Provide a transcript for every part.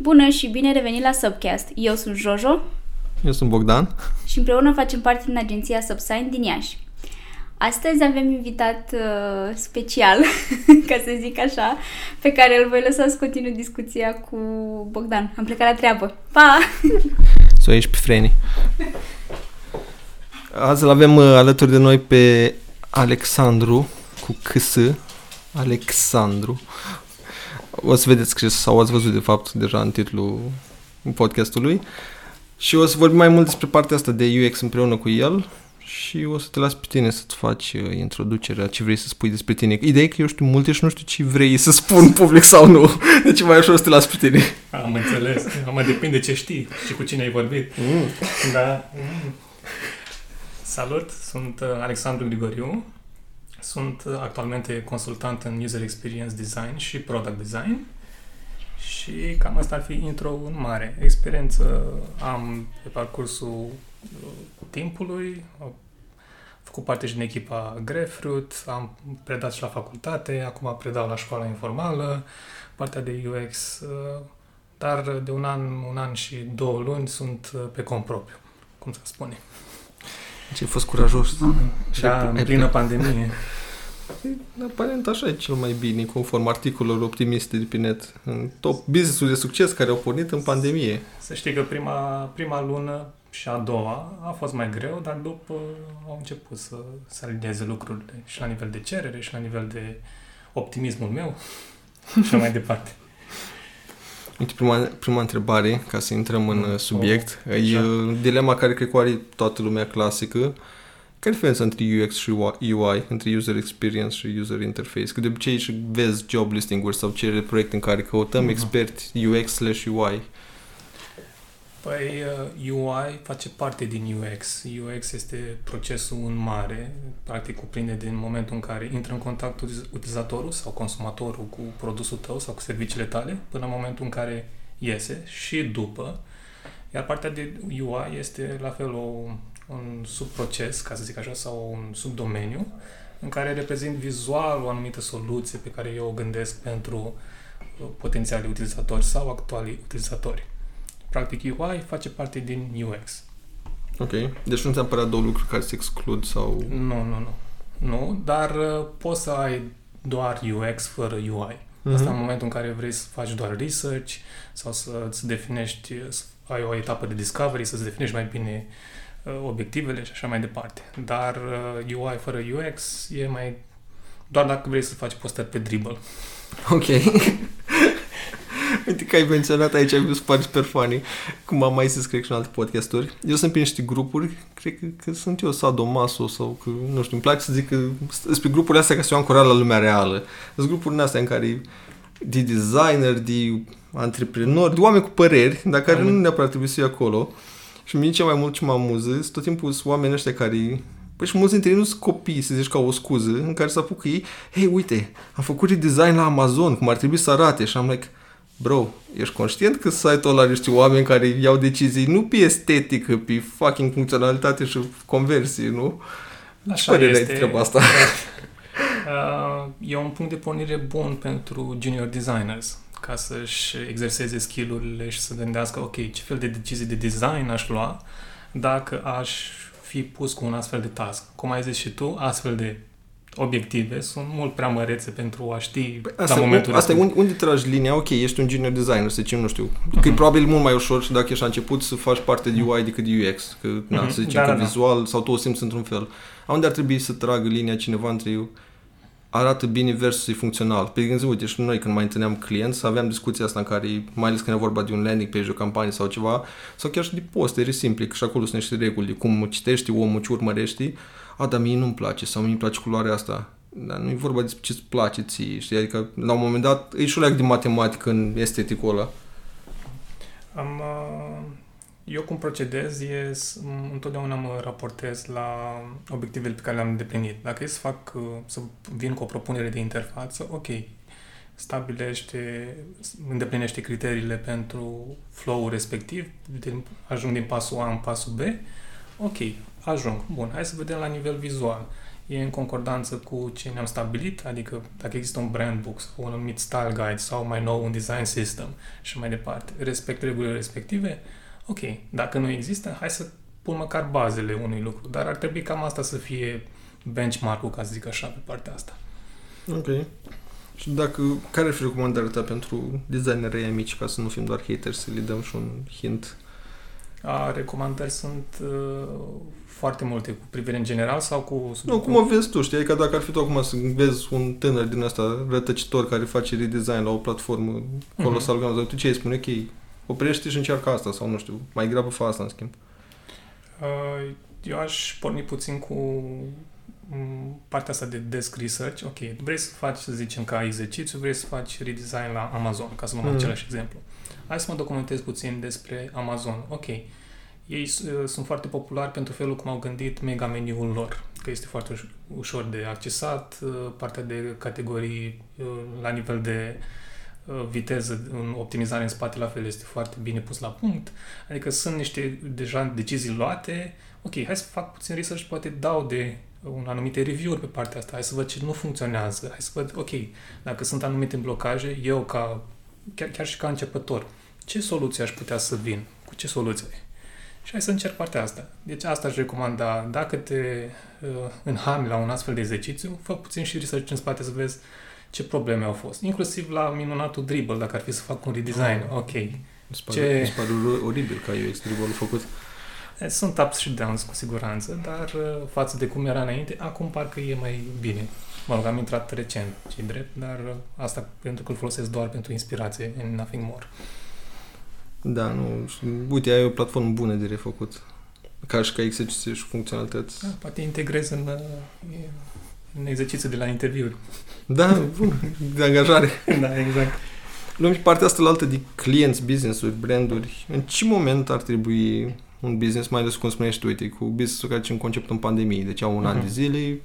Bună și bine revenit la Subcast. Eu sunt Jojo Eu sunt Bogdan. și împreună facem parte din agenția Subsign din Iași. Astăzi avem invitat uh, special, ca să zic așa, pe care îl voi lăsa să continui discuția cu Bogdan. Am plecat la treabă. Pa! Să o ieși pe freni. Azi îl avem uh, alături de noi pe Alexandru cu CS. Alexandru. O să vedeți că sau ați văzut de fapt deja în titlul podcastului. Și o să vorbim mai mult despre partea asta de UX împreună cu el și o să te las pe tine să-ți faci uh, introducerea, ce vrei să spui despre tine. Ideea e că eu știu multe și nu știu ce vrei să spun public sau nu. Deci e mai ușor să te las pe tine. Am înțeles. Mă depinde ce știi și cu cine ai vorbit. Mm. Da. Mm. Salut, sunt uh, Alexandru Grigoriu. Sunt uh, actualmente consultant în User Experience Design și Product Design. Și cam asta ar fi intro în mare. Experiență am pe parcursul uh, timpului, am făcut parte și din echipa Grefruit, am predat și la facultate, acum predau la școala informală, partea de UX, uh, dar de un an, un an și două luni sunt uh, pe cont propriu, cum să spune. Ce ai fost curajos. Și Da, ai- în plină pandemie. Aparent așa e cel mai bine, conform articolelor optimiste de pe net. În top business de succes care au pornit în pandemie. Să știi că prima, prima lună și a doua a fost mai greu, dar după au început să se alinieze lucrurile și la nivel de cerere și la nivel de optimismul meu și mai departe. Uite, prima, prima întrebare, ca să intrăm în Mm, uh, subiect, oh, e așa. uh, dilema care cred că o are toată lumea clasică. Care e diferența între UX și UI, între User Experience și User Interface? Că de obicei și vezi job listing-uri sau cerere proiecte în care căutăm Mhm. experți UX slash UI. Păi uh, UI face parte din UX. UX este procesul în mare, practic cuprinde din momentul în care intră în contact utiz- utilizatorul sau consumatorul cu produsul tău sau cu serviciile tale, până în momentul în care iese și după. Iar partea de UI este la fel o, un subproces, ca să zic așa, sau un subdomeniu în care reprezint vizual o anumită soluție pe care eu o gândesc pentru uh, potențiali utilizatori sau actuali utilizatori. Practic UI face parte din UX. Ok. Deci nu neapărat două lucruri care se exclud sau... Nu, nu, nu. Nu, dar uh, poți să ai doar UX fără UI. Asta în Mhm. momentul în care vrei să faci doar research sau să-ți definești, să ai o etapă de discovery, să-ți definești mai bine uh, obiectivele și așa mai departe. Dar uh, UI fără UX e mai... Doar dacă vrei să faci postări pe Dribble. Ok. Uite că ai menționat aici, mi se pare super funny, cum am mai zis, cred că și în alte podcasturi. Eu sunt pe niște grupuri, cred că, că sunt eu sadomaso sau că, nu știu, îmi place să zic că sunt pe grupurile astea ca să eu ancorat la lumea reală. Sunt grupurile astea în care de designer, de antreprenori, de oameni cu păreri, dar care Am nu neapărat trebuie să fie acolo. Și mie ce mai mult ce mă amuză, sunt tot timpul sunt oamenii ăștia care Păi și mulți dintre ei nu sunt copii, să zici ca o scuză, în care să apucă ei, hei, uite, am făcut redesign la Amazon, cum ar trebui să arate. Și am like, bro, ești conștient că site-ul ăla are niște oameni care iau decizii nu pe estetică, pe fucking funcționalitate și conversie, nu? Ce părere ai de treaba asta? Uh, e un punct de pornire bun pentru junior designers ca să-și exerseze skill-urile și să gândească, ok, ce fel de decizii de design aș lua dacă aș fi pus cu un astfel de task. Cum ai zis și tu, astfel de obiective sunt mult prea mărețe pentru a ști Păi la Asta, momentul asta e respectiv. unde, unde tragi linia, ok, ești un junior designer, să zicem, nu știu, că e Mhm. probabil mult mai ușor și dacă ești la început să faci parte de UI decât de UX, că, na, Mhm. să zicem Da, că da, da. vizual sau tu o simți într-un fel. Unde ar trebui să tragă linia cineva între eu? Arată bine versus e funcțional. Pe exemplu, uite, și noi când mai întâlneam clienți, aveam discuția asta în care, mai ales când e vorba de un landing page, o campanie sau ceva, sau chiar și de postere simple, că și acolo sunt niște reguli de cum citești omul, ce urmărești, a, dar mie nu-mi place sau mie îmi place culoarea asta. Dar nu e vorba despre ce-ți place ție, știi? Adică, la un moment dat, e și o leac de matematică în esteticul ăla. Am, uh, eu cum procedez e s- m- întotdeauna mă raportez la obiectivele pe care le-am îndeplinit. Dacă e să fac, uh, să vin cu o propunere de interfață, ok, stabilește, îndeplinește criteriile pentru flow-ul respectiv, din, ajung din pasul A în pasul B, ok, ajung, bun, hai să vedem la nivel vizual. e în concordanță cu ce ne-am stabilit, adică dacă există un brand book sau un anumit style guide sau mai nou un design system și mai departe, respect regulile respective, ok, dacă nu există, hai să pun măcar bazele unui lucru, dar ar trebui cam asta să fie benchmark-ul, ca să zic așa, pe partea asta. Ok. Și dacă, care ar fi recomandarea ta pentru designerii mici, ca să nu fim doar haters, să le dăm și un hint? A, recomandări sunt uh, foarte multe, cu privire în general sau cu... Nu, cum o vezi tu, știi? Că dacă ar fi tu acum să vezi un tânăr din ăsta rătăcitor care face redesign la o platformă colosal, uh-huh. tu ce îi spune? Ok, oprește și încearcă asta sau nu știu, mai grabă fă asta în schimb. Uh, eu aș porni puțin cu mm, partea asta de desk research. Ok, vrei să faci, să zicem, ca exercițiu, vrei să faci redesign la Amazon, ca să luăm mm. același exemplu. Hai să mă documentez puțin despre Amazon. Ok, ei uh, sunt foarte populari pentru felul cum au gândit mega meniul lor, că este foarte ușor de accesat, uh, partea de categorii uh, la nivel de viteză în optimizare în spate la fel este foarte bine pus la punct, adică sunt niște deja decizii luate, ok, hai să fac puțin research, poate dau de un anumite review-uri pe partea asta, hai să văd ce nu funcționează, hai să văd, ok, dacă sunt anumite blocaje, eu ca, chiar, chiar și ca începător, ce soluție aș putea să vin? Cu ce soluție? Și hai să încerc partea asta. Deci asta aș recomanda. Dacă te uh, înhami la un astfel de exercițiu, fă puțin și research în spate să vezi ce probleme au fost. Inclusiv la minunatul dribble, dacă ar fi să fac un redesign. Oh. Ok. Mi pare, ce... mi pare oribil ca UX dribble făcut. Sunt ups și downs cu siguranță, dar uh, față de cum era înainte, acum parcă e mai bine. Mă rog, am intrat recent, ce drept, dar uh, asta pentru că îl folosesc doar pentru inspirație and nothing more. Da, nu. Uite, ai o platformă bună de refăcut. Ca și ca exerciții și funcționalități. Da, poate integrezi în, uh, în exercițiul de la interviuri. Da, bun. De angajare. da, exact. Luăm și partea asta la altă de clienți, business-uri, branduri. În ce moment ar trebui un business, mai ales cum spuneai și tu, uite, cu business-ul care ce în concept în pandemie, deci au un uh-huh. an de mhm. zile,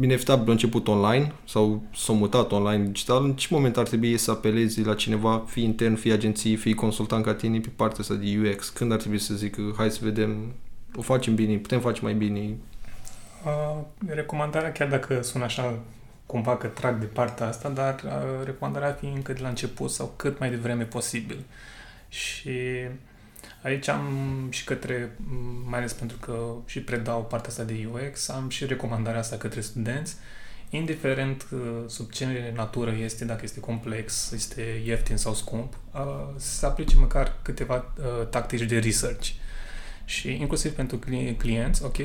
inevitabil a început online sau s-a mutat online digital, în ce moment ar trebui să apelezi la cineva, fie intern, fie agenție, fie consultant ca tine pe partea asta de UX? Când ar trebui să zic hai să vedem, o facem bine, putem face mai bine? Uh, recomandarea, chiar dacă sună așa cumva că trag de partea asta, dar uh, recomandarea ar fi încă de la început sau cât mai devreme posibil. Și Aici am și către, mai ales pentru că și predau partea asta de UX, am și recomandarea asta către studenți, indiferent uh, sub ce natură este, dacă este complex, este ieftin sau scump, uh, să aplice măcar câteva uh, tactici de research. Și inclusiv pentru clienți, ok,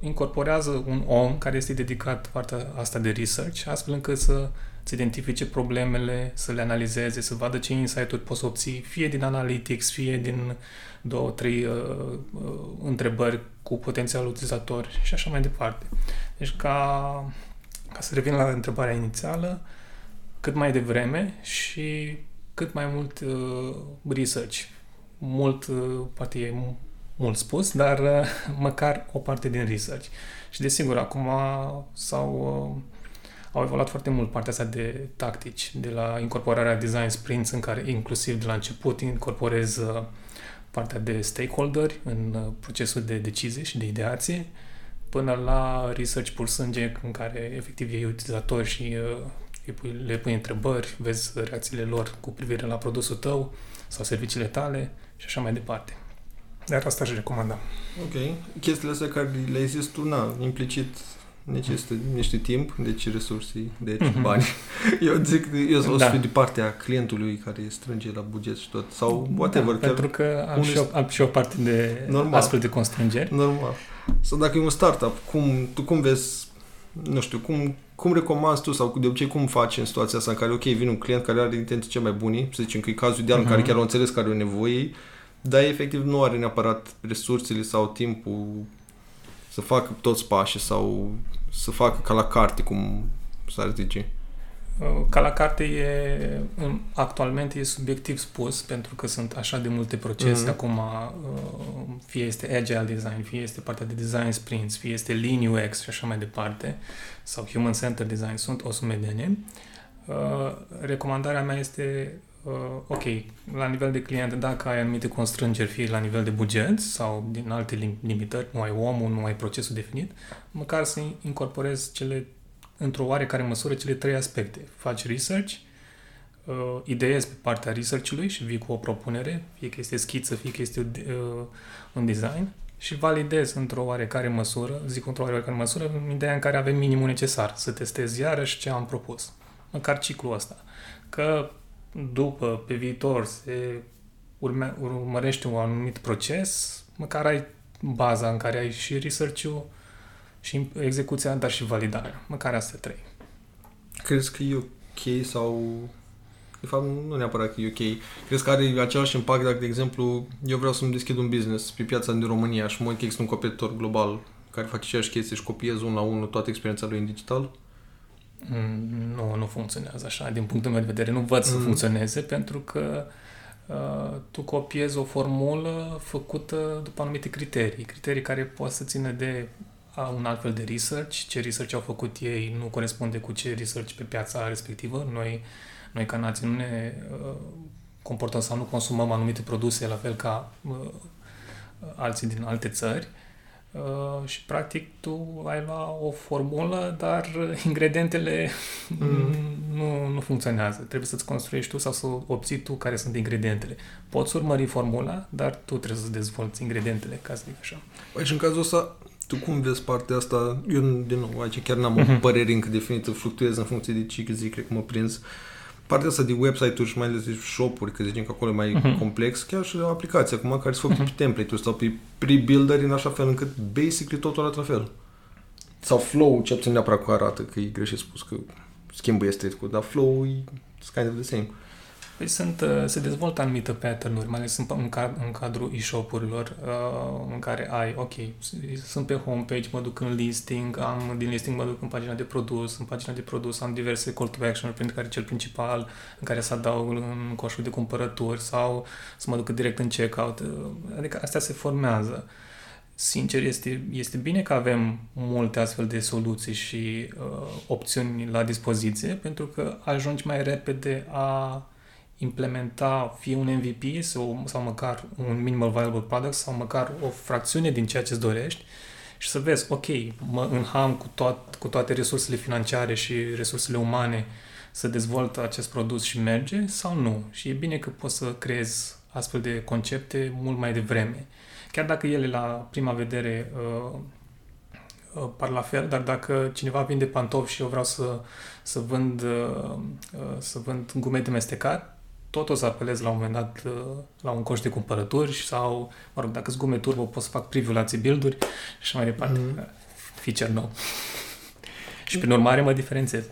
incorporează un om care este dedicat partea asta de research, astfel încât să să identifice problemele, să le analizeze, să vadă ce insight-uri poți obții, fie din analytics, fie din două, trei uh, uh, întrebări cu potențial utilizator și așa mai departe. Deci ca, ca să revin la întrebarea inițială, cât mai devreme și cât mai mult uh, research. Mult, uh, poate e mult spus, dar uh, măcar o parte din research. Și desigur, acum s-au uh, au evoluat foarte mult partea asta de tactici, de la incorporarea design sprints în care inclusiv de la început incorporez uh, partea de stakeholder în uh, procesul de decizie și de ideație, până la research pur sânge în care efectiv e utilizator și uh, le pui întrebări, vezi reacțiile lor cu privire la produsul tău sau serviciile tale și așa mai departe. Dar asta aș recomanda. Ok. Chestiile astea care le-ai zis tu, na, implicit necesită niște timp, deci resurse, deci mm-hmm. bani. Eu zic, eu o să da. fiu de partea clientului care strânge la buget și tot, sau da, whatever. Da, pentru că am, și o, am și o parte de normal. astfel de constrângeri. Normal. Sau dacă e un startup, cum, tu cum vezi, nu știu, cum, cum recomanzi tu sau de obicei cum faci în situația asta în care, ok, vine un client care are intenții cele mai bune, să zicem că e cazul ideal mm-hmm. în care mhm. chiar o înțeles care are o nevoie, dar efectiv nu are neapărat resursele sau timpul să facă toți pașii sau să facă ca la carte, cum s-ar zice? Uh, ca la carte e, actualmente e subiectiv spus, pentru că sunt așa de multe procese mm-hmm. acum, uh, fie este agile design, fie este partea de design sprints, fie este lean UX și așa mai departe, sau human centered design, sunt o sumedenie. Uh, recomandarea mea este uh, ok, la nivel de client, dacă ai anumite constrângeri, fie la nivel de buget sau din alte lim- limitări, nu ai omul, nu ai procesul definit, măcar să incorporezi cele, într-o oarecare măsură, cele trei aspecte. Faci research, uh, ideezi pe partea research-ului și vii cu o propunere, fie că este schiță, fie că este uh, un design, și validezi într-o oarecare măsură, zic într-o oarecare măsură, în ideea în care avem minimul necesar, să testezi iarăși ce am propus. Măcar ciclul ăsta. Că după, pe viitor, se urme, urmărește un anumit proces, măcar ai baza în care ai și research-ul, și execuția, dar și validarea. Măcar astea trei. Crezi că e ok sau... De fapt, nu neapărat că e ok. Crezi că are același impact dacă, de exemplu, eu vreau să-mi deschid un business pe piața din România și mă uit că există un competitor global care face aceeași chestie și copiez unul la unul toată experiența lui în digital? Mm, nu, nu funcționează așa. Din punctul meu de vedere, nu văd să mm. funcționeze pentru că uh, tu copiezi o formulă făcută după anumite criterii. Criterii care pot să țină de a un alt fel de research. Ce research au făcut ei nu corespunde cu ce research pe piața respectivă. Noi, noi ca nație nu ne uh, comportăm sau nu consumăm anumite produse la fel ca uh, alții din alte țări. Uh, Uh, și practic tu ai lua o formulă, dar ingredientele mm. nu, nu funcționează. Trebuie să-ți construiești tu sau să obții tu care sunt ingredientele. Poți urmări formula, dar tu trebuie să dezvolți ingredientele, ca să zic așa. Păi și în cazul ăsta, tu cum vezi partea asta? Eu, din nou, aici chiar n-am mm-hmm. o părere încă definită, fluctuez în funcție de ce zic, cred că mă prins. Uh, partea asta de website-uri și mai ales de shop-uri, că zicem că acolo e mai uh-huh. complex, chiar și aplicații acum care sunt făcute uh-huh. pe template-uri sau pe pre-builder în așa fel încât basically totul arată la fel. Sau flow, ce puțin neapărat cu arată, că e greșit spus că schimbă esteticul, dar flow e kind of the same. Păi sunt, uh, se dezvoltă anumite pattern-uri, mai ales în, în, cad, în cadrul e-shop-urilor, uh, în care ai, ok, sunt pe homepage, mă duc în listing, am din listing mă duc în pagina de produs, în pagina de produs am diverse call to action printre care cel principal, în care să adaug în coșul de cumpărături sau să mă duc direct în checkout. Uh, adică astea se formează. Sincer, este, este bine că avem multe astfel de soluții și uh, opțiuni la dispoziție, pentru că ajungi mai repede a implementa fie un MVP sau, sau măcar un minimal viable product sau măcar o fracțiune din ceea ce îți dorești și să vezi, ok, mă înham cu, toat, cu toate resursele financiare și resursele umane să dezvolt acest produs și merge sau nu. Și e bine că poți să creezi astfel de concepte mult mai devreme. Chiar dacă ele la prima vedere uh, uh, par la fel, dar dacă cineva vinde pantofi și eu vreau să, să vând, uh, uh, să vând gume de mestecat, tot o să apelez la un moment dat uh, la un coș de cumpărături sau, mă rog, dacă zgume turbo, pot să fac preview la build-uri și mai departe. Mm. Feature nou. și prin urmare mă diferențiez.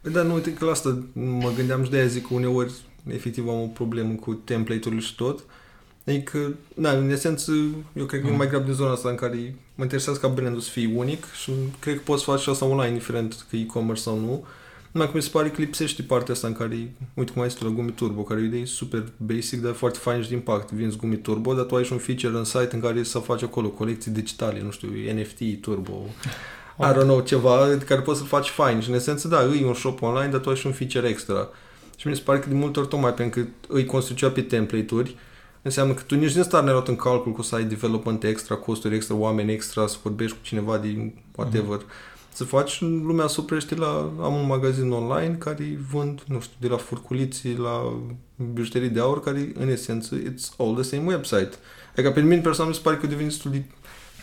Păi da, nu, uite că la asta mă gândeam și de aia zic că uneori efectiv am o problemă cu template-urile și tot. Adică, da, în esență, eu cred că mm. e mai grab de zona asta în care mă interesează ca brandul să fie unic și cred că poți face asta online, indiferent că e-commerce sau nu. Numai că mi se pare că lipsește partea asta în care, uite cum ai zis la gumi turbo, care e o idee super basic, dar foarte fain și de impact. Vinzi gumi turbo, dar tu ai și un feature în site în care să faci acolo colecții digitale, nu știu, NFT, turbo, I don't know, ceva care poți să faci fain. Și în esență, da, e un shop online, dar tu ai și un feature extra. Și mi se pare că de multe ori, tocmai pentru că îi construcea pe template-uri, înseamnă că tu nici din start n-ai luat în calcul că o să ai development extra, costuri extra, oameni extra, să vorbești cu cineva din whatever. Mm-hmm să faci, lumea se oprește la... Am un magazin online care vând, nu știu, de la furculiții la bijuterii de aur, care în esență it's all the same website. Adică pe mine personal mi se pare că devine destul de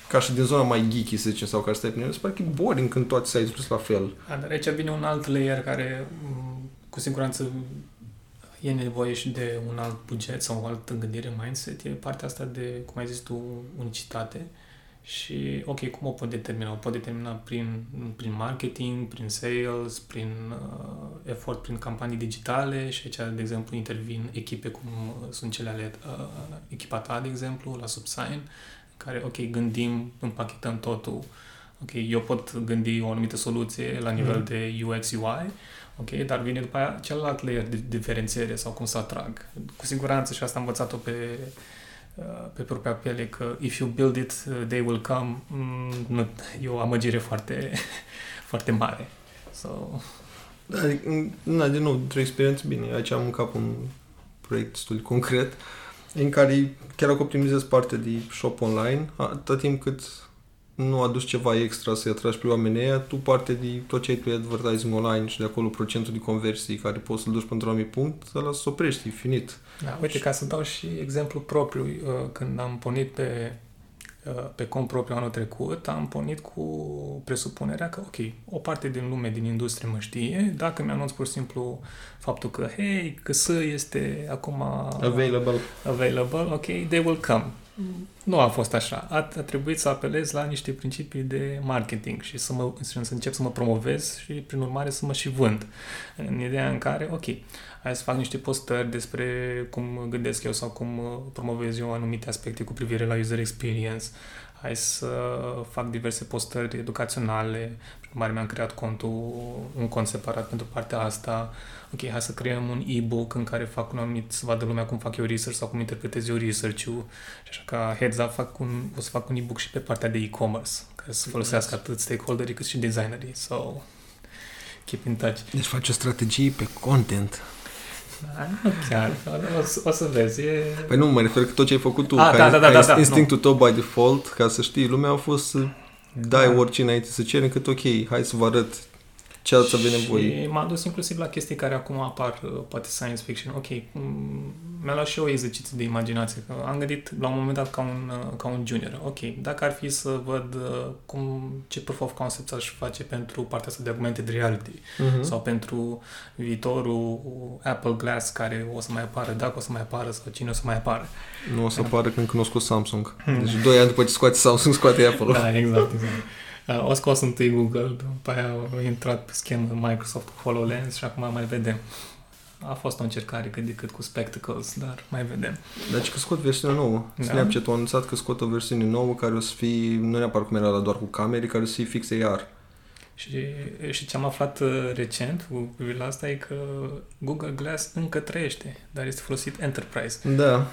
ca și din zona mai geeky, să zicem, sau care stai pe mine, mi se pare că e boring când toate site sunt la fel. Da, dar aici vine un alt layer care mm, cu siguranță e nevoie și de un alt buget sau o altă gândire, mindset, e partea asta de, cum ai zis tu, unicitate. Și, ok, cum o pot determina? O pot determina prin, prin marketing, prin sales, prin uh, efort, prin campanii digitale și aici, de exemplu, intervin echipe cum sunt cele ale uh, echipa ta, de exemplu, la Subsign, care, ok, gândim, împachetăm totul. Ok, eu pot gândi o anumită soluție la nivel mm. de UX, UI, ok, dar vine după aia celălalt layer de diferențiere sau cum să atrag. Cu siguranță și asta am învățat-o pe Uh, pe propria piele că if you build it, uh, they will come, mm, nu, e o amăgire foarte, foarte mare. So... Da, adică, da, din nou, într-o experiență bine. Aici am în cap un proiect destul de concret, în care chiar dacă optimizezi partea de shop online, atât timp cât nu aduci ceva extra să-i atragi pe oamenii aia, tu parte de tot ce ai pe advertising online și de acolo procentul de conversii care poți să-l duci pentru un anumit punct, ăla să oprești, e finit. Da, uite, ca să dau și exemplu propriu, uh, când am pornit pe Uh, pe cont propriu anul trecut, am pornit cu presupunerea că, ok, o parte din lume, din industrie mă știe, dacă mi-anunț pur și simplu faptul că, hey, că să este acum available, available ok, they will come. Nu a fost așa. A, a trebuit să apelez la niște principii de marketing și să, mă, să încep să mă promovez și, prin urmare, să mă și vând. În ideea în care, ok, hai să fac niște postări despre cum gândesc eu sau cum uh, promovez eu anumite aspecte cu privire la user experience, hai să fac diverse postări educaționale, prin urmare mi-am creat contul, un cont separat pentru partea asta, ok, hai să creăm un e-book în care fac un anumit, să vadă lumea cum fac eu research sau cum interpretez eu research-ul. Și așa ca heads up fac un, o să fac un e-book și pe partea de e-commerce, care să folosească atât stakeholderii cât și designerii, so keep in touch. Deci faci o strategie pe content. Da, nu chiar, o, să, o să vezi. E... Păi nu, mă refer că tot ce ai făcut tu, ah, ca, da, da, da, ca da, instinctul nu. tău by default, ca să știi, lumea a fost să dai da. orice înainte să ceri, încât ok, hai să vă arăt ce ați avea nevoie. Și m-am dus inclusiv la chestii care acum apar, uh, poate science fiction. Ok, mi-a luat și eu exerciții de imaginație. Că am gândit la un moment dat ca un, uh, ca un junior. Ok, dacă ar fi să văd uh, cum, ce proof of concept aș face pentru partea asta de augmented reality uh-huh. sau pentru viitorul Apple Glass care o să mai apară, dacă o să mai apară sau cine o să mai apară. Nu o să apară când cunosc Samsung. Deci doi ani după ce scoate Samsung, scoate Apple. Da, exact, exact. Uh, o scos întâi Google, după aia a intrat pe schemă Microsoft cu HoloLens și acum mai vedem. A fost o încercare cât de cât cu Spectacles, dar mai vedem. Deci că scot versiunea nouă. Da. Snapchat a anunțat că scot o versiune nouă care o să fie, nu neapărat cum era la doar cu camere, care o să fie fix AR. Și, și ce am aflat uh, recent cu privire la asta e că Google Glass încă trăiește, dar este folosit Enterprise. Da.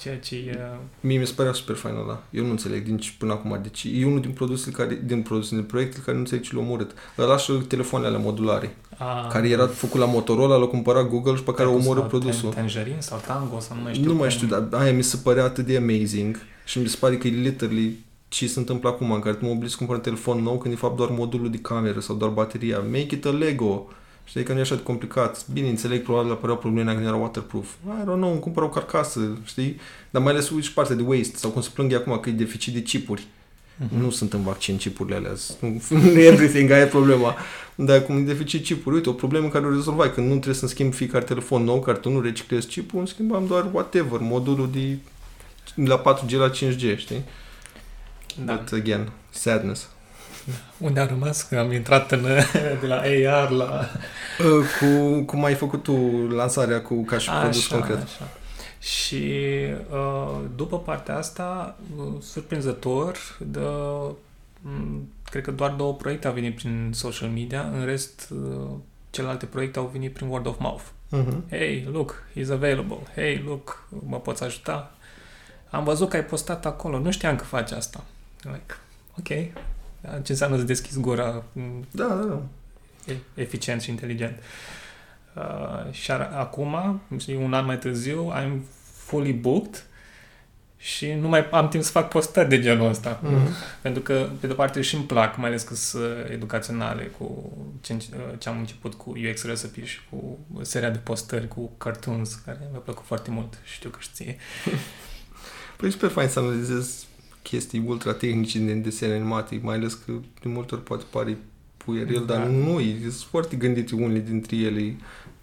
Ceea ce e... Mie mi se părea super fain ăla. Eu nu înțeleg din ce până acum. Deci e unul din produsele care, din produsele, din proiectele care nu înțeleg ce l-a omorât. Ăla și telefoanele modulare. A, care era făcut la Motorola, l-a cumpărat Google și pe care omoră produsul. Tangerine sau Tango sau nu mai știu. Nu mai știu, dar aia mi se părea atât de amazing și mi se pare că e literally ce se întâmplă acum, în care tu mă obligi să cumpăr un telefon nou când e fapt doar modulul de cameră sau doar bateria. Make it a Lego. Știi că nu e așa de complicat. Bine, înțeleg, probabil apăreau probleme când era waterproof. I don't know, îmi cumpăr o carcasă, știi? Dar mai ales uite și partea de waste sau cum se plâng acum că e deficit de chipuri. Uh-huh. Nu sunt în vaccin chipurile alea. Everything, aia e problema. Dar cum e deficit chipuri, uite, o problemă care o rezolvai, când nu trebuie să-mi schimb fiecare telefon nou, care tu nu reciclezi chipul, îmi schimbam doar whatever, modulul de la 4G la 5G, știi? Da. But again, sadness. Unde am rămas? Că am intrat în, de la AR la... Uh, cu, cum ai făcut tu lansarea cu ca și produs concret. Așa. Și uh, după partea asta, uh, surprinzător, de, mm, cred că doar două proiecte au venit prin social media, în rest celelalte proiecte au venit prin word of mouth. Uh-huh. Hey, look, he's available. Hey, look, mă poți ajuta? Am văzut că ai postat acolo, nu știam că faci asta. Like, ok, ce înseamnă să deschizi gura da, da, da. Eficient și inteligent. Uh, și acum, un an mai târziu, I'm fully booked și nu mai am timp să fac postări de genul ăsta. Mm-hmm. Pentru că, pe de-o parte, și îmi plac, mai ales că sunt educaționale cu ce, ce am început cu UX Recipe și cu seria de postări cu cartoons, care mi-a plăcut foarte mult. Știu că știe. păi super fain să analizezi chestii ultra tehnice din desene animate, mai ales că de multe ori poate pare puieril, da. dar nu, sunt foarte gândite unele dintre ele,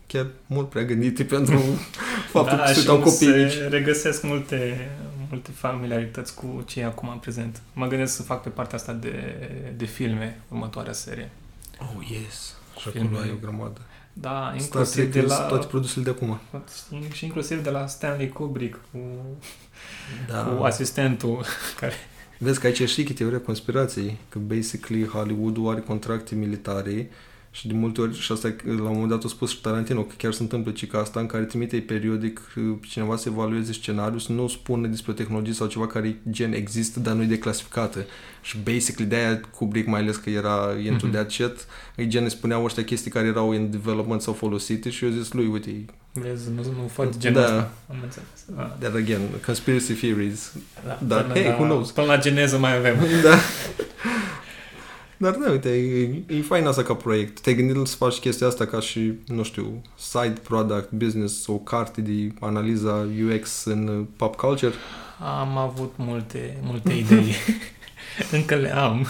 chiar mult prea gândite pentru faptul da, că se dau copii se mici. regăsesc multe, multe familiarități cu ce e acum în prezent. Mă gândesc să fac pe partea asta de, de filme următoarea serie. Oh, yes! Și acolo ai o grămadă. Da, inclusiv de la... toate produsele de acum. Și inclusiv de la Stanley Kubrick cu, da. cu asistentul care... Vezi că aici știi că teoria conspirației, că basically Hollywood are contracte militare Și de multe ori, și asta la un moment dat a spus și Tarantino, că chiar se întâmplă cica asta în care trimite periodic uh, cineva să evalueze scenariul, să nu spună despre o tehnologie sau ceva care gen există, dar nu e declasificată. Și basically de-aia Kubrick, mai ales că era into mm-hmm. that shit, îi gen spuneau ăștia chestii care erau in development sau folosite și eu zis lui, uite, Vezi, nu, nu faci genul Da. ăsta. Am înțeles. Ah. That again, conspiracy theories. Da, Dar, până hey, la, who knows? Până la geneză mai avem. da. Dar da, uite, e, e fain asta ca proiect. Te-ai gândit să faci chestia asta ca și, nu știu, side product, business, o carte de analiza UX în uh, pop culture? Am avut multe, multe idei. Încă le am.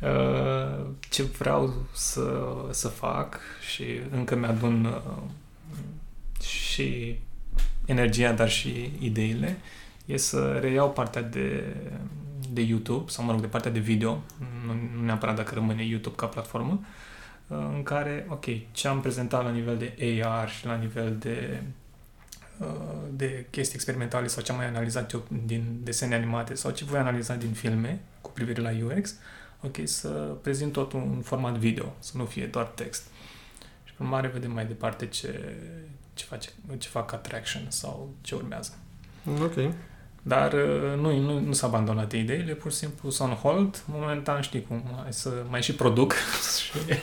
Uh, Ce vreau să, să fac și încă mi-adun uh, și energia, dar și ideile, e să reiau partea de, de YouTube, sau mă rog, de partea de video, nu, nu neapărat dacă rămâne YouTube ca platformă, uh, în care, ok, ce am prezentat la nivel de AR și la nivel de uh, de chestii experimentale sau ce am mai analizat eu din desene animate sau ce voi analiza din filme cu privire la UX, ok, să prezint totul în format video, să nu fie doar text. Și pe urmare vedem mai departe ce, ce, face, ce fac Attraction sau ce urmează. Ok. Dar uh, nu, nu, nu s-a abandonat ideile, pur și simplu sunt on hold. Momentan știi cum, hai să mai și produc și,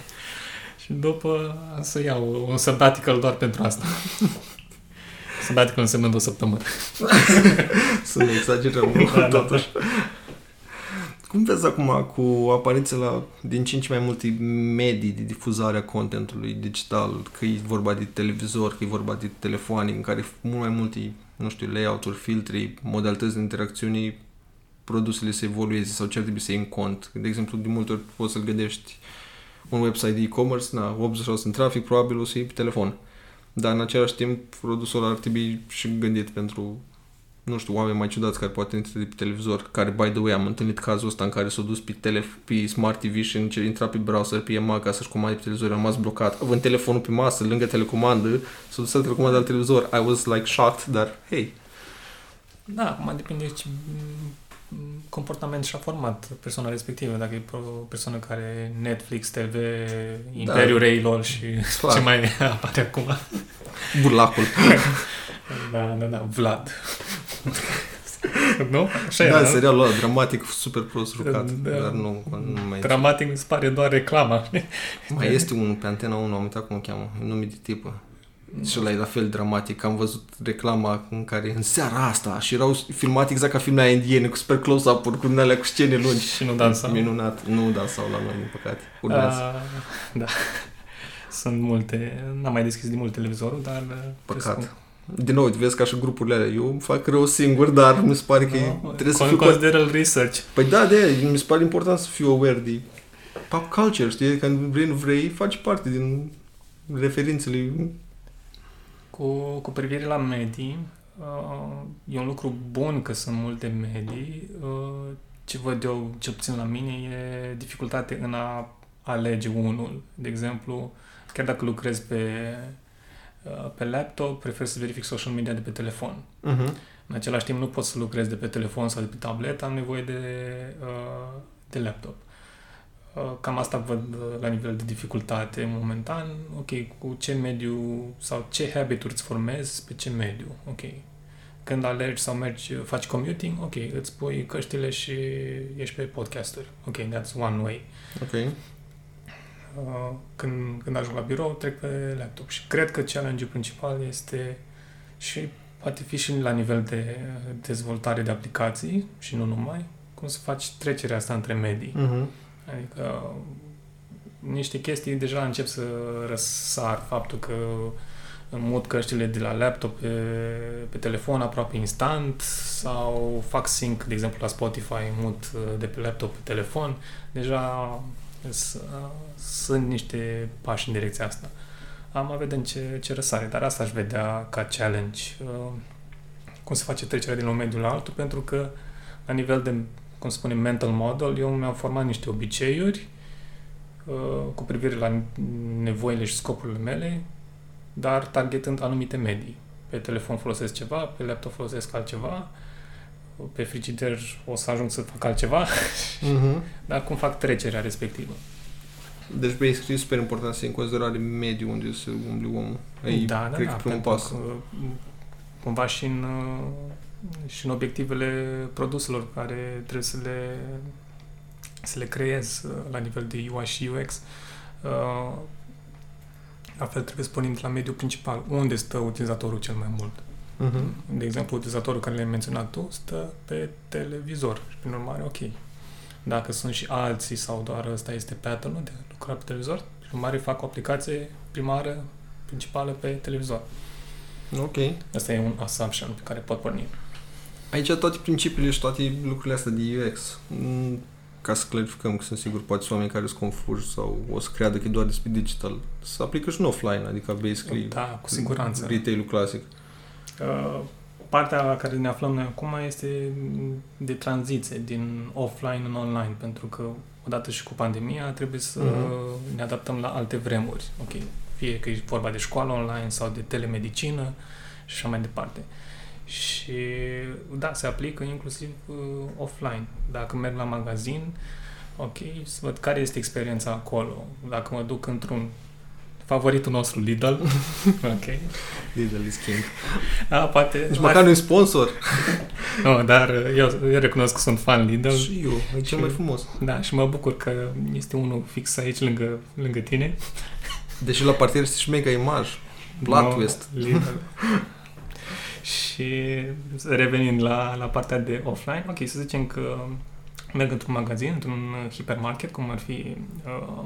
și după să iau un sabbatical doar pentru asta. sabbatical însemnând o săptămână. Să ne exagerăm, Da, da, totuși. Cum vezi acum cu apariția la din ce în ce mai multe medii de difuzare a contentului digital, că e vorba de televizor, că e vorba de telefoane, în care mult mai multe, nu știu, layout-uri, filtri, modalități de interacțiune, produsele să evolueze sau ce ar trebui să iei în cont. De exemplu, de multe ori poți să-l gândești un website de e-commerce, na, 80% în trafic, probabil o să iei pe telefon. Dar în același timp, produsul ar trebui și gândit pentru nu știu, oameni mai ciudați care poate intre de pe televizor, care, by the way, am întâlnit cazul ăsta în care s-a dus pe, tele, pe Smart TV și încerc intra pe browser, pe EMA, ca să-și comande pe televizor, a rămas blocat, având telefonul pe masă, lângă telecomandă, s-a dus să telecomandă la televizor. I was like shocked, dar, hey, Da, acum depinde ce m, comportament și-a format persoana respectivă. Dacă e o persoană care Netflix, TV, Imperiul Reilor și Clar. ce mai apare acum. burlacul. Da, da, da, Vlad. nu? Așa da, era, nu? serialul ăla dramatic, super prost jucat, Da. dar nu, nu mai Dramatic mi se pare doar reclama. Mai este unul pe Antena 1, am uitat cum o cheamă, e nume de tipă. Și ăla e la fel dramatic. Am văzut reclama în care în seara asta și erau filmat exact ca filmele indiene cu super close-up-uri, cu din alea cu scene lungi. Și nu dansau. Minunat. Nu dansau la noi, din păcate. Urmează. Ah, da. Sunt multe, n-am mai deschis din mult televizorul, dar... uh, Păcat. presupun- Din nou, vezi ca și grupurile alea. Eu îmi fac rău singur, dar mi se pare că e, Nu, trebuie să con- fiu... Con- Consideră-l research. păi da, de aia, mi se pare important să fiu aware de pop culture, știi? Când vrei, nu vrei, faci parte din referințele. Cu, cu privire la medii, uh, e un lucru bun că sunt multe medii. Uh, ce văd eu, cel puțin la mine, e dificultate în a alege unul. De exemplu, chiar dacă lucrez pe, uh, pe laptop, prefer să verific social media de pe telefon. Uh-huh. În același timp nu pot să lucrez de pe telefon sau de pe tabletă, am nevoie de, uh, de laptop. Uh, Cam asta văd uh, la nivel de dificultate momentan. Ok, cu ce mediu sau ce habituri îți formezi pe ce mediu. Ok. Când alergi sau mergi, faci commuting, ok, îți pui căștile și ești pe podcasturi. Ok, that's one way. Ok. Uh, când, când ajung la birou, trec pe laptop. Și cred că challenge principal este și poate fi și la nivel de dezvoltare de aplicații și nu numai, cum să faci trecerea asta între medii. Uh-huh. Adică niște chestii deja încep să răsar faptul că îmi mut căștile de la laptop pe, pe telefon aproape instant sau fac sync, de exemplu, la Spotify, mut uh, de pe laptop pe telefon. Deja s- uh, sunt niște pași în direcția asta. Am a vedem ce, ce răsare, dar asta aș vedea ca challenge. uh, Cum se face trecerea din un mediu la altul, pentru că la nivel de, cum spune, mental model, eu mi-am format niște obiceiuri uh, cu privire la nevoile și scopurile mele, dar targetând anumite medii. Pe telefon folosesc ceva, pe laptop folosesc altceva, pe frigider o să ajung să fac altceva, Uh-huh. dar cum fac trecerea respectivă. Deci, basically, e super important să iei în considerare mediul unde se umbli omul. Ei, da, da, cred da, că primul pentru pas. Că, cumva și în, uh, și în obiectivele produselor care trebuie să le, să le creez uh, la nivel de UI și UX. Uh, la fel trebuie să pornim de la mediul principal. Unde stă utilizatorul cel mai mult? Mhm. De exemplu, utilizatorul care l-ai menționat tu stă pe televizor și prin urmare, ok. Dacă sunt și alții sau doar ăsta este pattern de a lucra pe televizor, prin urmare fac o aplicație primară, principală pe televizor. Ok. Asta e un assumption pe care pot porni. Aici toate principiile și toate lucrurile astea de UX, mm, ca să clarificăm, că sunt sigur poate sunt oameni care sunt confuși sau o să creadă că e doar despre digital, se aplică și în offline, adică basically Da, cu siguranță. retail-ul clasic. Uh, partea la care ne aflăm noi acum este de tranziție din offline în online, pentru că odată și cu pandemia trebuie să Mhm. ne adaptăm la alte vremuri. Ok, fie că e vorba de școală online sau de telemedicină și așa mai departe. Și da, se aplică inclusiv uh, offline. Dacă merg la magazin, ok, să văd care este experiența acolo. Dacă mă duc într-un favoritul nostru Lidl, ok, Lidl is king. da, poate... Deci măcar nu e sponsor. Nu, dar eu, eu recunosc că sunt fan Lidl. Și eu, e cel Și- mai frumos. Da, și mă bucur că este unul fix aici lângă, lângă tine. Deși la parter este și mega imaj. Plot No, twist. Lidl. și revenind la, la partea de offline, ok, să zicem că merg într-un magazin, într-un hipermarket, cum ar fi uh,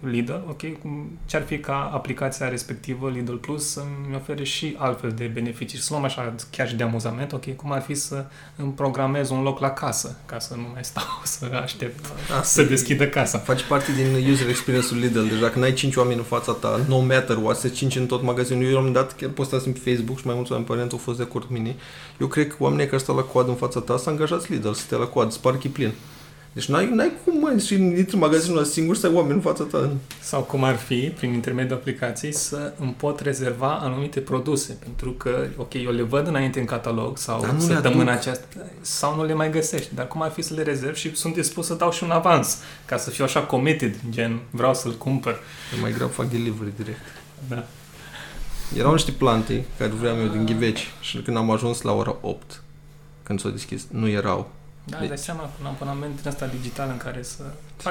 Lidl, ok, cum, ce-ar fi ca aplicația respectivă Lidl Plus să-mi ofere și altfel de beneficii. Să luăm așa chiar și de amuzament, ok, cum ar fi să îmi programez un loc la casă, ca să nu mai stau să aștept Asta să e- deschidă casa. Faci parte din user experience-ul Lidl. Deci dacă n-ai 5 oameni în fața ta, no matter what, să 5 în tot magazinul. Eu la un moment dat chiar postasem pe Facebook și mai mulți oameni părinți au fost de acord cu mine. Eu cred că oamenii care stau la coadă în fața ta să angajați Lidl, să stea la coadă, să parcă e plin. Deci n-ai, n-ai cum mai și intri în magazinul ăla singur să ai oameni în fața ta. Sau cum ar fi, prin intermediul aplicației, să îmi pot rezerva anumite produse. Pentru că, ok, eu le văd înainte în catalog sau Dar nu le săptămâna aduc. aceasta sau nu le mai găsești. Dar cum ar fi să le rezerv și sunt dispus să dau și un avans ca să fiu așa committed, gen vreau să-l cumpăr. Eu mai grab fac delivery direct. Da. Erau niște plante care vreau eu din ghiveci și când am ajuns la ora 8, când s-au deschis, nu erau. Da, Deci- îți dai seama, un abonament din ăsta digital în care să...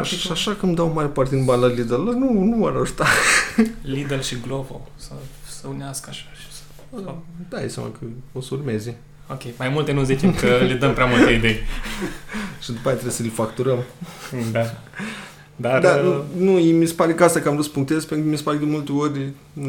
Și, și așa că îmi dau mare parte din bani la Lidl, ăla nu, nu m-ar ajuta. Lidl și Glovo să, să unească așa și să... Da, e seama că o să urmeze. Ok, mai multe nu zicem că le dăm prea multe idei. Și după aia trebuie să le facturăm. Da. Dar, Da, uh, nu, nu, mi se pare că asta că am vrut să punctez, pentru că mi se pare că de multe ori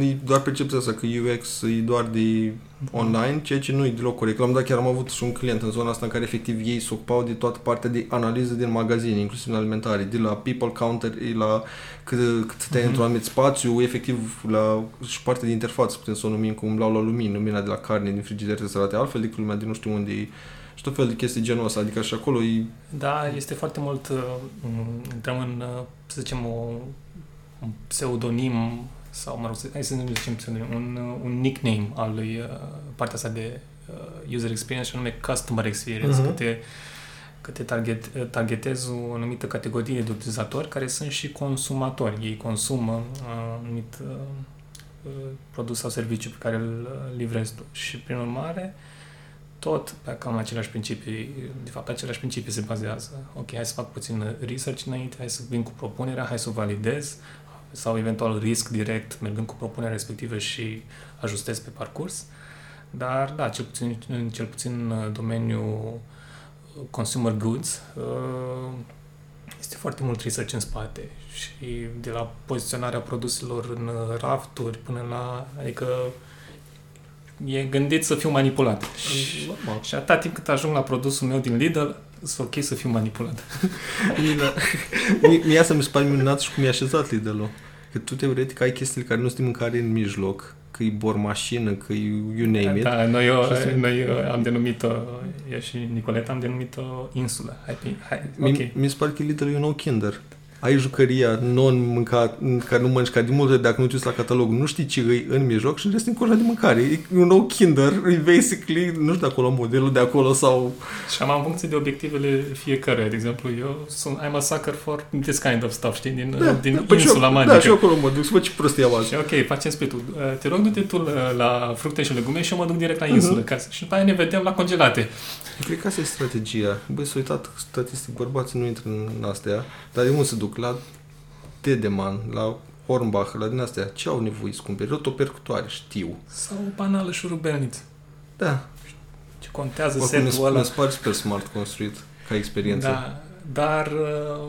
e doar percepția asta, că UX e doar de online, ceea ce nu e deloc corect. La un dat chiar am avut și un client în zona asta în care efectiv ei se ocupau de toată partea de analiză din magazin, inclusiv în alimentare, de la people counter, la cât, cât stai Mhm. într-un anumit spațiu, efectiv la și partea de interfață, putem să o numim cum umblau la lumină, lumina de la carne din frigider trebuie să arate altfel decât lumea din nu știu unde e și tot fel de chestii genul ăsta, adică și acolo e Da, este foarte mult, uh, m, intrăm în, uh, să zicem, o, un pseudonim sau, mă rog, să- hai să nu zicem pseudonim, un, uh, un nickname al lui uh, partea asta de uh, user experience și anume customer experience, Mhm. că te, că te target, uh, targetezi o anumită categorie de utilizatori care sunt și consumatori. Ei consumă uh, anumit uh, uh, produs sau serviciu pe care îl uh, livrezi tu și, prin urmare, tot pe cam aceleași principii, de fapt, aceleași principii se bazează. Ok, hai să fac puțin research înainte, hai să vin cu propunerea, hai să o validez sau eventual risc direct mergând cu propunerea respectivă și ajustez pe parcurs. Dar, da, cel puțin, în cel puțin în domeniul consumer goods, uh, este foarte mult research în spate și de la poziționarea produselor în rafturi până la, adică e gândit să fiu manipulat. Și, normal. și atâta timp cât ajung la produsul meu din Lidl, sunt ok să fiu manipulat. Mie, mie asta mi se pare minunat și cum e așezat Lidl-ul. Că tu teoretic ai chestiile care nu sunt de mâncare în mijloc, că e bormașină, că e you name it. Da, noi, eu, Și asta- noi eu am denumit-o, eu și Nicoleta am denumit-o insulă. Hai, pe- hai, Mi, ok. mi se pare că Lidl e un nou Kinder. Ai jucăria non-mâncat, care nu mănânci, care din multe dacă nu te uiți la catalog, nu știi ce îi în mijloc și restul în de mâncare. E un nou Kinder, e basically, nu știu de acolo modelul de acolo sau... Și am în funcție de obiectivele fiecare. De exemplu, eu sunt, I'm a sucker for this kind of stuff, știi, din, da, din păi insula eu, magică. Da, și eu acolo mă duc să văd ce prostie am Și ok, facem splitul. Te rog, du-te tu la fructe și legume și eu mă duc direct la insulă. Uh-huh. Ca, și după aia ne vedem la congelate. Cred că asta e strategia. Băi, s-a uitat statistic, bărbații nu intră în astea, dar de mult se duc la Dedeman, la Hornbach, la din astea. Ce au nevoie să cumperi? Rotopercutoare, știu. Sau o banală șurubelniță. Da. Ce contează Oricum setul ăla. mi se pare super smart construit ca experiență. Da, dar uh,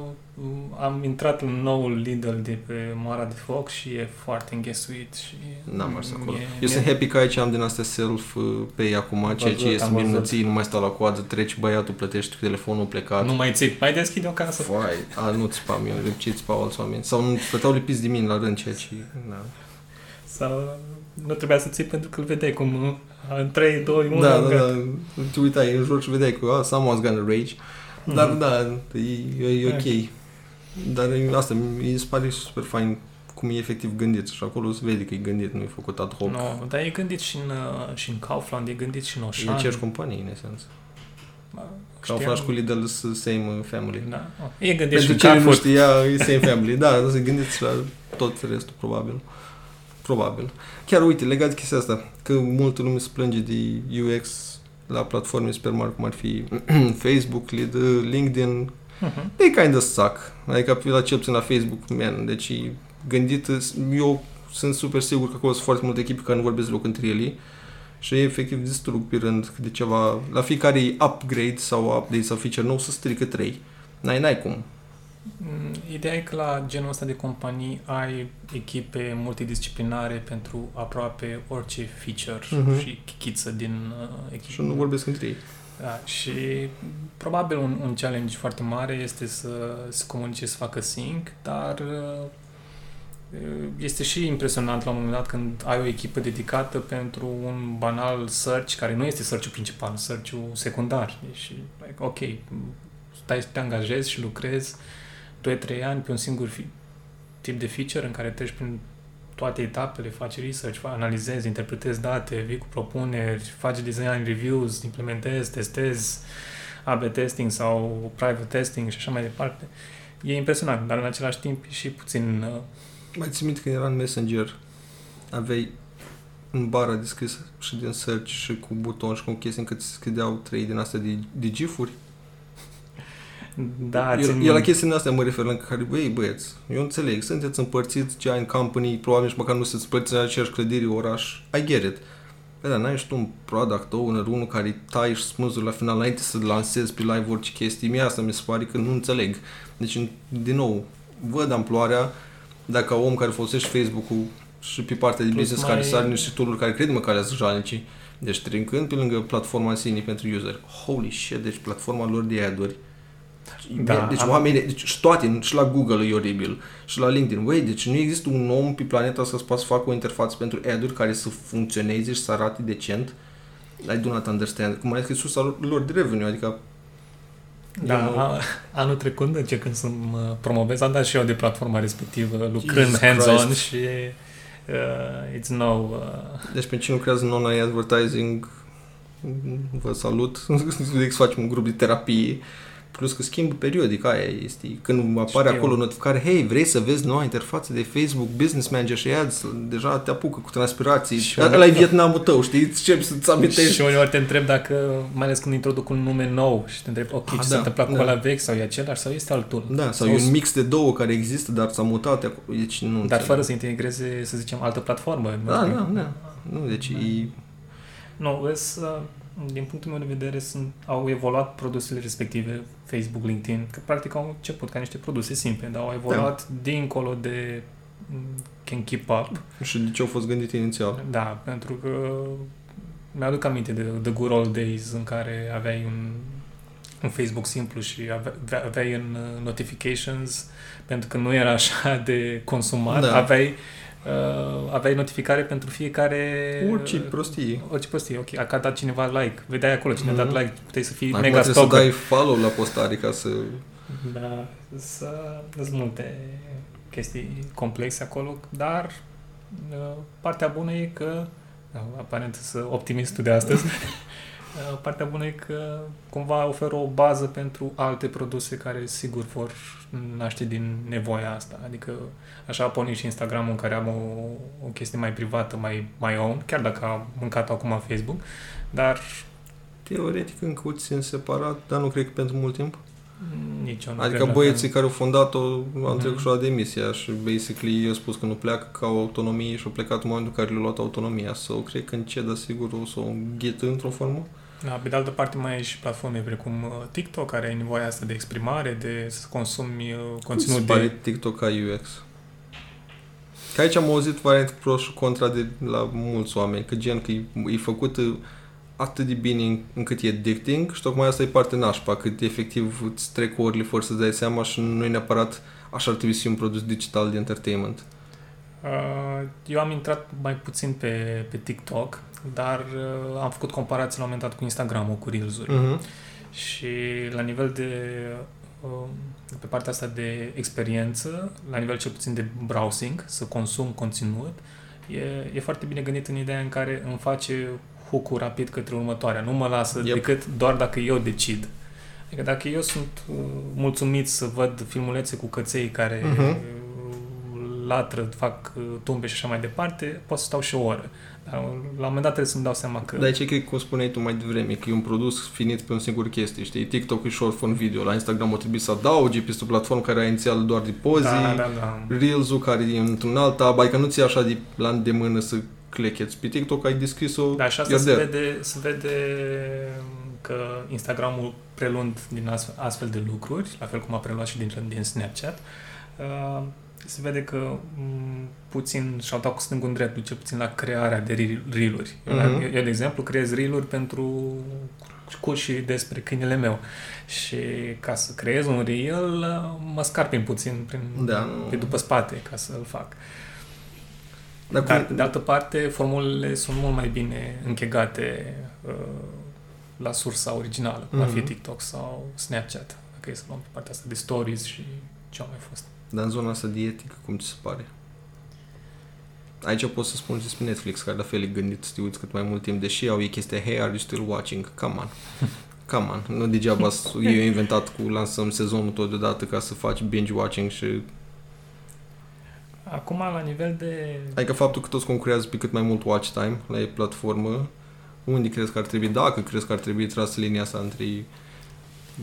am intrat în noul Lidl de pe Moara de Foc și e foarte înghesuit și... N-am mers acolo. mie- Eu mie- sunt happy că aici am din astea self-pay acum, ceea ce văzut, este am văzut. minunății, nu mai stau la coadă, treci băiatul, plătești cu telefonul plecat. Nu mai ții, mai deschide o casă. Fai, a, nu țipam eu, de ce țipau alți oameni? Sau nu stăteau lipiți de mine la rând, ceea ce... Da, Sau nu trebuia să ții pentru că îl vedeai cum uh, în 3, 2, 1... da, da, da, te uitai în jur și vedeai că ah, someone's gonna rage. Mhm. Dar da, e, e, e ok. Dar e- asta mi se pare super fain cum e efectiv gândit și acolo se vede că e gândit, nu e făcut ad hoc. No, dar e gândit și în, uh, și în Kaufland, e gândit și în E Oșan. aceeași companie, în esență. Ba, Ca un știam- flash cu Lidl sunt same family. Da. E gândit și Pentru în cine nu Carrefour. știa, e same family. Da, dar se gândiți la tot restul, probabil. Probabil. Chiar, uite, legat de chestia asta, că multă lume se plânge de UX la platforme super mari, cum ar fi Facebook, Lidl, LinkedIn, Mhm. they kind of suck. Adică la cel puțin la Facebook, man, deci e gândit, eu sunt super sigur că acolo sunt foarte multe echipe care nu vorbesc deloc între ele și efectiv distrug pe rând de ceva, la fiecare upgrade sau update sau feature nou să strică 3. N-ai, n-ai cum. Mm, Ideea e că la genul ăsta de companii ai echipe multidisciplinare pentru aproape orice feature Mhm. și chichiță din uh, echipă. Și nu vorbesc între ei. Da, și probabil un, un challenge foarte mare este să se comunice, să facă sync, dar uh, este și impresionant la un moment dat când ai o echipă dedicată pentru un banal search, care nu este search-ul principal, search-ul secundar. Deci, like, ok, stai să te angajezi și lucrezi 2-3 ani pe un singur fi- tip de feature în care treci prin toate etapele, faci research, fa- analizezi, interpretezi date, vii cu propuneri, faci design reviews, implementezi, testezi AB testing sau private testing și așa mai departe. E impresionant, dar în același timp e și puțin... uh, Mai ții minte când era în Messenger, aveai în bara descris și din search și cu buton și cu chestii încât se scrideau trei din astea de, de gifuri. Da, eu, țin eu la chestiile astea mă refer la care, băi, băieți, eu înțeleg, sunteți împărțiți giant company, probabil și măcar nu sunteți împărțiți în aceeași clădire, oraș, I get it. Bă, dar n-ai și tu un product owner, unul care tai și smuzuri la final înainte să lansezi pe live orice chestii. Mie asta mi se pare că nu înțeleg. Deci, din nou, văd amploarea dacă om care folosește Facebook-ul și pe partea de Plus business mai- care sar niște tool care cred mă care sunt jalnicii. Deci trincând pe lângă platforma în sine pentru user. Holy shit, deci platforma lor de ad-uri Da, deci am- oamenii, deci și toate, și la Google e oribil, și la LinkedIn. Băi, deci nu există un om pe planeta să poată să facă o interfață pentru ad-uri care să funcționeze și să arate decent. I do not understand. Cum mai că e sursa lor- lor de revenue, adică Da, Eu nu- a, anul trecut, încercând să mă promovez, am dat și eu de platforma respectivă, lucrând Jesus hands-on Christ. și uh, it's no... Uh, Deci pentru cine lucrează în online advertising, vă salut. Să facem un grup de terapie. Plus că schimbă periodic, aia este. Când apare Știu. acolo notificare, hei, vrei să vezi noua interfață de Facebook, Business Manager și ads, deja te apucă cu transpirații. Și Ăla e Vietnamul tău, știi? Îți începi să-ți amintești. și uneori te întreb dacă, mai ales când introduc un nume nou și te întreb, ok, Ah, ce da, s-a întâmplat cu da. ăla vechi sau e același sau este altul? Da, sau, Sau e s- un mix de două care există, dar s-a mutat acolo. Deci nu Dar înțeleg. fără să integreze, să zicem, altă platformă. nu Da, știu. da, da. Nu, deci e... Nu, vezi, uh, din punctul meu de vedere, sunt, au evoluat produsele respective, Facebook, LinkedIn, că practic au început ca niște produse simple, dar au evoluat dincolo de mm, can keep up. Și de ce au fost gândite inițial. Da, pentru că mi-aduc aminte de The Good Old Days în care aveai un, un Facebook simplu și ave- aveai în uh, notifications, pentru că nu era așa de consumat, Da. aveai, uh, aveai notificare pentru fiecare... Orice prostie. Orice prostie, ok. A dat cineva like. Vedeai acolo cine a Mhm. dat like. Puteai să fii Acum mega trebuie să stalker. dai follow la postare ca să... Da, să, sunt multe chestii complexe acolo, dar uh, partea bună e că, da, aparent să optimistul de astăzi, uh, partea bună e că cumva oferă o bază pentru alte produse care sigur vor naște din nevoia asta. Adică așa a pornit și Instagram-ul în care am o, o chestie mai privată, mai, mai own, chiar dacă am mâncat acum Facebook, dar... Teoretic încă o țin separat, dar nu cred că pentru mult timp. Nici eu nu Adică cred băieții că... care au fondat-o au Mhm. trecut și la demisia și basically i-au spus că nu pleacă ca au autonomie și au plecat în momentul în care le-au luat autonomia. Sau so, cred că încet, dar sigur o să o înghetă într-o formă. Da, pe de altă parte mai e și platforme precum uh, TikTok, care ai nevoia asta de exprimare, de să consumi uh, Cum conținut se pare de... TikTok ca UX? Că aici am auzit variante pro și contra de la mulți oameni, că gen că e, e făcut uh, atât de bine încât e addicting și tocmai asta e parte nașpa, cât efectiv îți trec orele fără să dai seama și nu e neapărat așa ar trebui să fie un produs digital de entertainment. Uh, Eu am intrat mai puțin pe, pe TikTok, dar uh, am făcut comparații la un moment dat cu Instagram-ul, cu Reels-uri. Mm-hmm. Și la nivel de um, pe partea asta de experiență, la nivel cel puțin de browsing, să consum conținut, e, e foarte bine gândit în ideea în care îmi face hook rapid către următoarea. Nu mă lasă Yep. yep. decât doar dacă eu decid. Adică dacă eu sunt uh, mulțumit să văd filmulețe cu căței care Mhm. uh, latră, fac uh, tumbe și așa mai departe, pot să stau și o oră. Dar la un moment dat trebuie să-mi dau seama că... Dar aici cred că, cum spuneai tu mai devreme, că e un produs finit pe un singur chestie, știi? TikTok e short form video, la Instagram o trebuie să adaugi, pe o platformă care ai inițial doar de pozi, da, da, da. Reels-ul care e într-un alt tab, adică nu ți așa de la îndemână să clecheți. Pe TikTok ai descris-o, Da, și asta you're se there. vede, se vede că Instagramul prelund din astfel, astfel de lucruri, la fel cum a preluat și din, din Snapchat, uh, se vede că m, puțin și-au dat cu stângul în dreptul, cel puțin la crearea de reel- reel-uri. Eu, Mhm. eu, eu, de exemplu, creez reel-uri pentru cu și despre câinele meu. Și ca să creez un reel, uh, mă scarpin puțin prin, Da. pe după spate ca să-l fac. Dar Dar, cum, de altă parte, formulele sunt mult mai bine închegate uh, la sursa originală, cum ar fi Mhm. TikTok sau Snapchat, dacă e să luăm pe partea asta de stories și ce au mai fost. Dar în zona asta de etică, cum ți se pare? Aici pot să spun despre Netflix, care la fel e gândit să te uiți cât mai mult timp, deși au ei chestia, hey, are you still watching? Come on. Come on. Nu degeaba s- eu au inventat cu lansăm sezonul tot deodată ca să faci binge watching și... Acum, la nivel de... Adică faptul că toți concurează pe cât mai mult watch time la ei platformă, unde crezi că ar trebui, dacă crezi că ar trebui tras linia asta între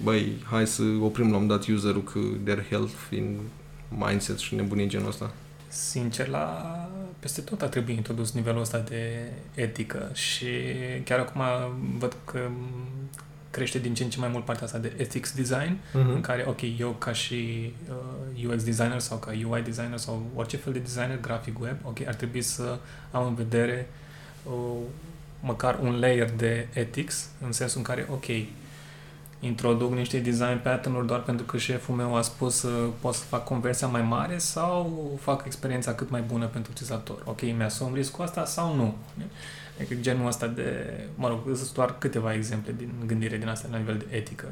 băi, hai să oprim la un moment dat userul că their health in mindset și nebunii genul ăsta. Sincer, la peste tot ar trebui introdus nivelul ăsta de etică și chiar acum văd că crește din ce în ce mai mult partea asta de ethics design, în care, ok, eu ca și uh, UX designer sau ca UI designer sau orice fel de designer grafic web, ok, ar trebui să am în vedere uh, măcar un layer de ethics, în sensul în care, ok, introduc niște design pattern-uri doar pentru că șeful meu a spus să pot să fac conversia mai mare sau fac experiența cât mai bună pentru utilizator. Ok, mi-asum riscul ăsta sau nu? Adică genul ăsta de, mă rog, sunt doar câteva exemple din gândire din asta la nivel de etică.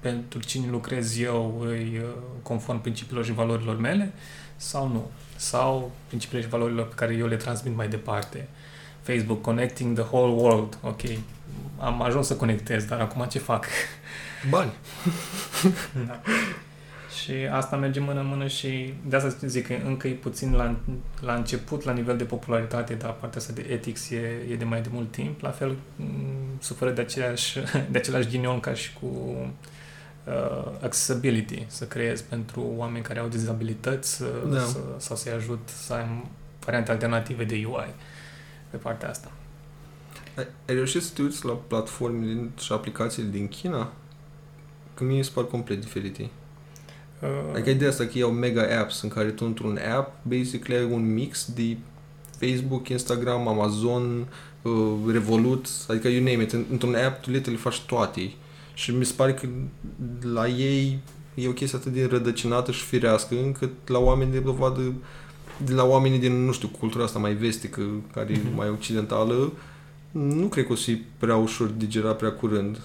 Pentru cine lucrez eu îi uh, conform principiilor și valorilor mele sau nu? Sau principiile și valorilor pe care eu le transmit mai departe. Facebook, connecting the whole world. Ok, am ajuns să conectez, dar acum ce fac? Bani. Da. Și asta merge mână în mână și de asta zic că încă e puțin la, la început, la nivel de popularitate, dar partea asta de ethics e, e de mai de mult timp. La fel, m, suferă de, aceeași, de același ghinion ca și cu uh, accessibility, să creezi pentru oameni care au dizabilități Da. da. să, sau să-i ajut să ai variante alternative de UI pe partea asta. Ai, ai reușit să te uiți la platformele din- și aplicațiile din China? Că mie mi se par complet diferite. Uh, Adică ideea asta că iau mega apps în care tu într-un app basically ai un mix de Facebook, Instagram, Amazon, uh, Revolut, adică you name it, în- într-un app tu literally faci toate. Și mi se pare că la ei e o chestie atât de rădăcinată și firească încât la oameni de dovadă de la oamenii din, nu știu, cultura asta mai vestică, care e Mhm. mai occidentală, nu cred că o să fie prea ușor digerat prea curând.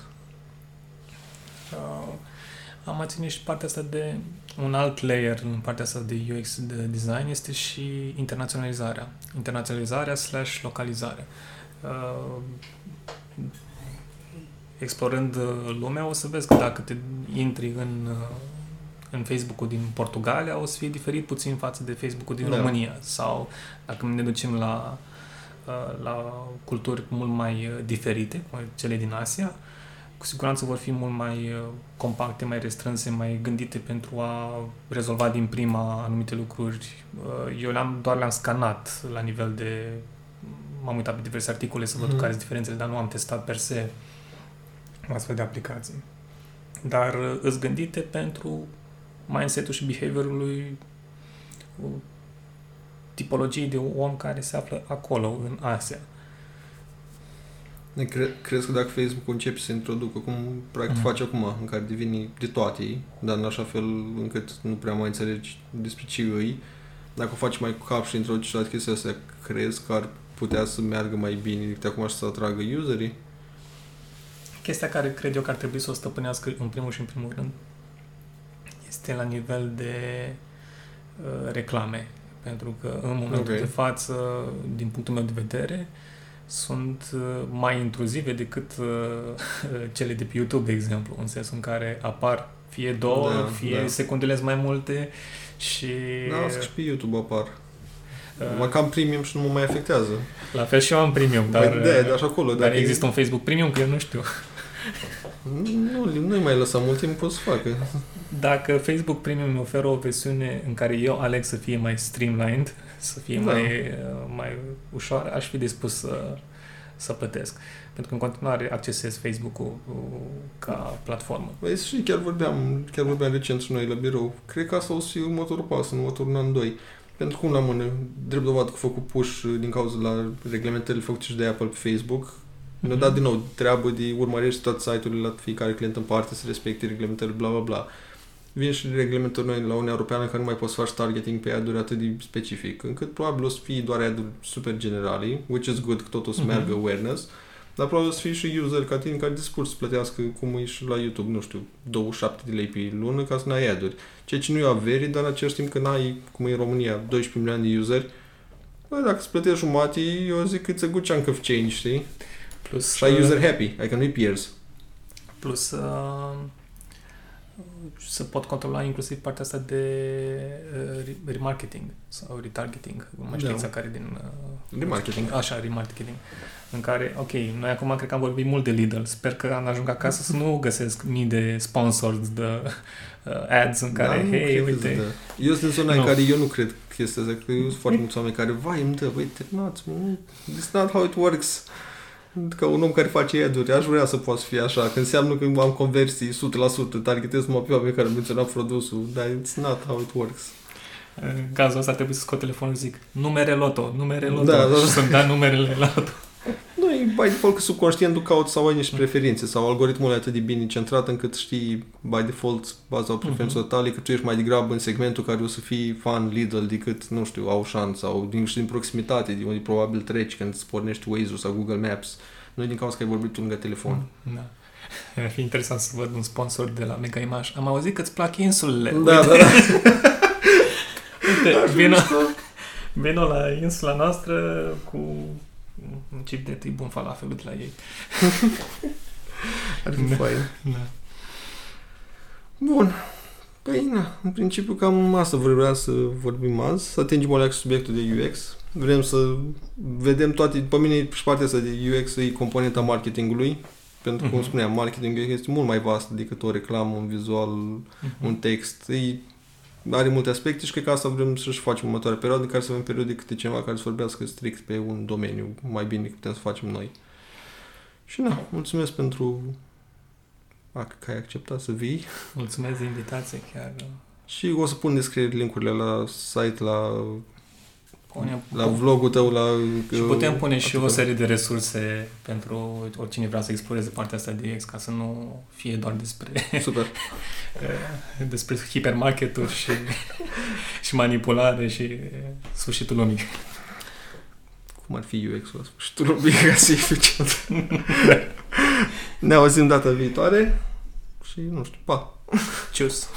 Uh, Am mai ținut și partea asta de un alt layer în partea asta de UX de design este și internaționalizarea. Internaționalizarea slash localizare. Uh, explorând uh, lumea, o să vezi că dacă te intri în, uh, în Facebook-ul din Portugalia, o să fie diferit puțin față de Facebook-ul din Da. România. Sau dacă ne ducem la, uh, la culturi mult mai uh, diferite, cum cele din Asia, cu siguranță vor fi mult mai uh, compacte, mai restrânse, mai gândite pentru a rezolva din prima anumite lucruri. Uh, Eu le-am, doar le-am scanat la nivel de... M-am uitat pe diverse articole să văd Mhm. care sunt diferențele, dar nu am testat per se astfel de aplicații. Dar uh, îți gândite pentru mindset-ul și behaviorul lui uh, tipologiei de om care se află acolo, în Asia. Ne Cre- crezi că dacă Facebook începe să introducă, cum practic Mhm. face acum, în care devine de toate, dar în așa fel încât nu prea mai înțelegi despre ce îi, dacă o faci mai cu cap și introduci toate chestia astea, crezi că ar putea să meargă mai bine de acum și să atragă userii? Chestia care cred eu că ar trebui să o stăpânească în primul și în primul rând este la nivel de uh, reclame. Pentru că în momentul Ok. de față, din punctul meu de vedere, sunt uh, mai intruzive decât uh, cele de pe YouTube, de exemplu, în sensul în care apar fie două, Da, fie da. secundele sunt mai multe și Da, asta și pe YouTube apar. uh, Mă cam premium și nu mă mai afectează. la fel și eu am premium, dar, Dar, da, dar și acolo. dar dacă există un Facebook premium, că eu nu știu. Nu, nu-i mai lăsa mult timp pot să facă. Dacă Facebook Premium îmi oferă o versiune în care eu aleg să fie mai streamlined, să fie Da. mai, uh, mai ușoară, aș fi dispus să, să plătesc. Pentru că în continuare accesez Facebook-ul uh, ca platformă. Băi, și chiar vorbeam, chiar vorbeam recent și noi la birou. Cred că asta o să fie următorul pas, în următorul an, doi. Pentru cum la mână, drept dovadă că a făcut push din cauza la reglementările făcute și de Apple pe Facebook, ne-a dat din nou treabă de urmărești toate site-urile la fiecare client în parte să respecte reglementările, bla bla bla. Vin și reglementări noi la Uniunea Europeană că nu mai poți să faci targeting pe ad-uri atât de specific, încât probabil o să fie doar ad-uri super generale, which is good că tot o să Mhm. meargă awareness, dar probabil o să fie și user ca tine care dispus să plătească cum e și la YouTube, nu știu, 27 de lei pe lună ca să n-ai ad-uri. Ceea ce nu e averi, dar în același timp că n-ai, cum e în România, 12 milioane de useri, bă, dacă îți plătești jumate, eu zic că it's a good chunk of change, știi? Plus, Și ai uh, user happy, adică nu-i pierzi. plus uh, să pot controla inclusiv partea asta de uh, re- remarketing sau retargeting, nu mai știu Da. exact care din... Uh, Remarketing. Așa, remarketing. În care, ok, noi acum cred că am vorbit mult de Lidl. Sper că am ajung acasă să nu găsesc mii de sponsors de uh, ads în care, Da, nu hei, cred că uite, da. Eu sunt în zona în Nu. care eu nu cred chestia asta, că eu sunt foarte mulți oameni care, vai, îmi dă, băi, terminați, mă, it's not how it works. Ca un om care face ad-uri, aș vrea să poată să fie așa, că înseamnă că am conversii 100%, targetez numai pe oameni care au menționat produsul, dar it's not how it works. în cazul ăsta trebuie să scot telefonul și zic numere loto, numere loto Da, da, da. și să-mi dea numerele la loto. Nu, e by default că subconștientul cauți sau ai niște preferințe sau algoritmul e atât de bine centrat încât știi by default baza preferințelor tale că tu ești mai degrabă în segmentul care o să fii fan Lidl decât, nu știu, Auchan sau din, și din proximitate, de unde probabil treci când îți pornești Waze-ul sau Google Maps. Nu e din cauza că ai vorbit tu lângă telefon. Da. Ar fi interesant să văd un sponsor de la Mega Image. Am auzit că îți plac insulele. Da, da, da. Uite, vină, vină la insula noastră cu un chip de tribun falafelul de la ei. Ar fi Da. fain. Da. Bun. Păi, na, în principiu cam asta vreau să vorbim azi, să atingem o subiectul de UX. Vrem să vedem toate, pe mine și partea asta de UX e componenta marketingului, pentru că, cum Mhm. spuneam, marketingul este mult mai vast decât o reclamă, un vizual, un text. E, are multe aspecte și cred că asta vrem să-și facem următoarea perioadă, în care să avem periodic câte ceva care să vorbească strict pe un domeniu, mai bine decât putem să facem noi. Și na, mulțumesc pentru a, că ai acceptat să vii. Mulțumesc de invitație, chiar. Și o să pun în descriere linkurile la site, la, Punem, la vlogul tău, la... și putem pune și o articol. serie de resurse pentru oricine vrea să exploreze partea asta de UX, ca să nu fie doar despre, Super. despre hipermarketuri și, și manipulare și sfârșitul lumii. Cum ar fi UX-ul la sfârșitul lumii ca să fie eficient. ne auzim data viitoare și nu știu, pa! Cius!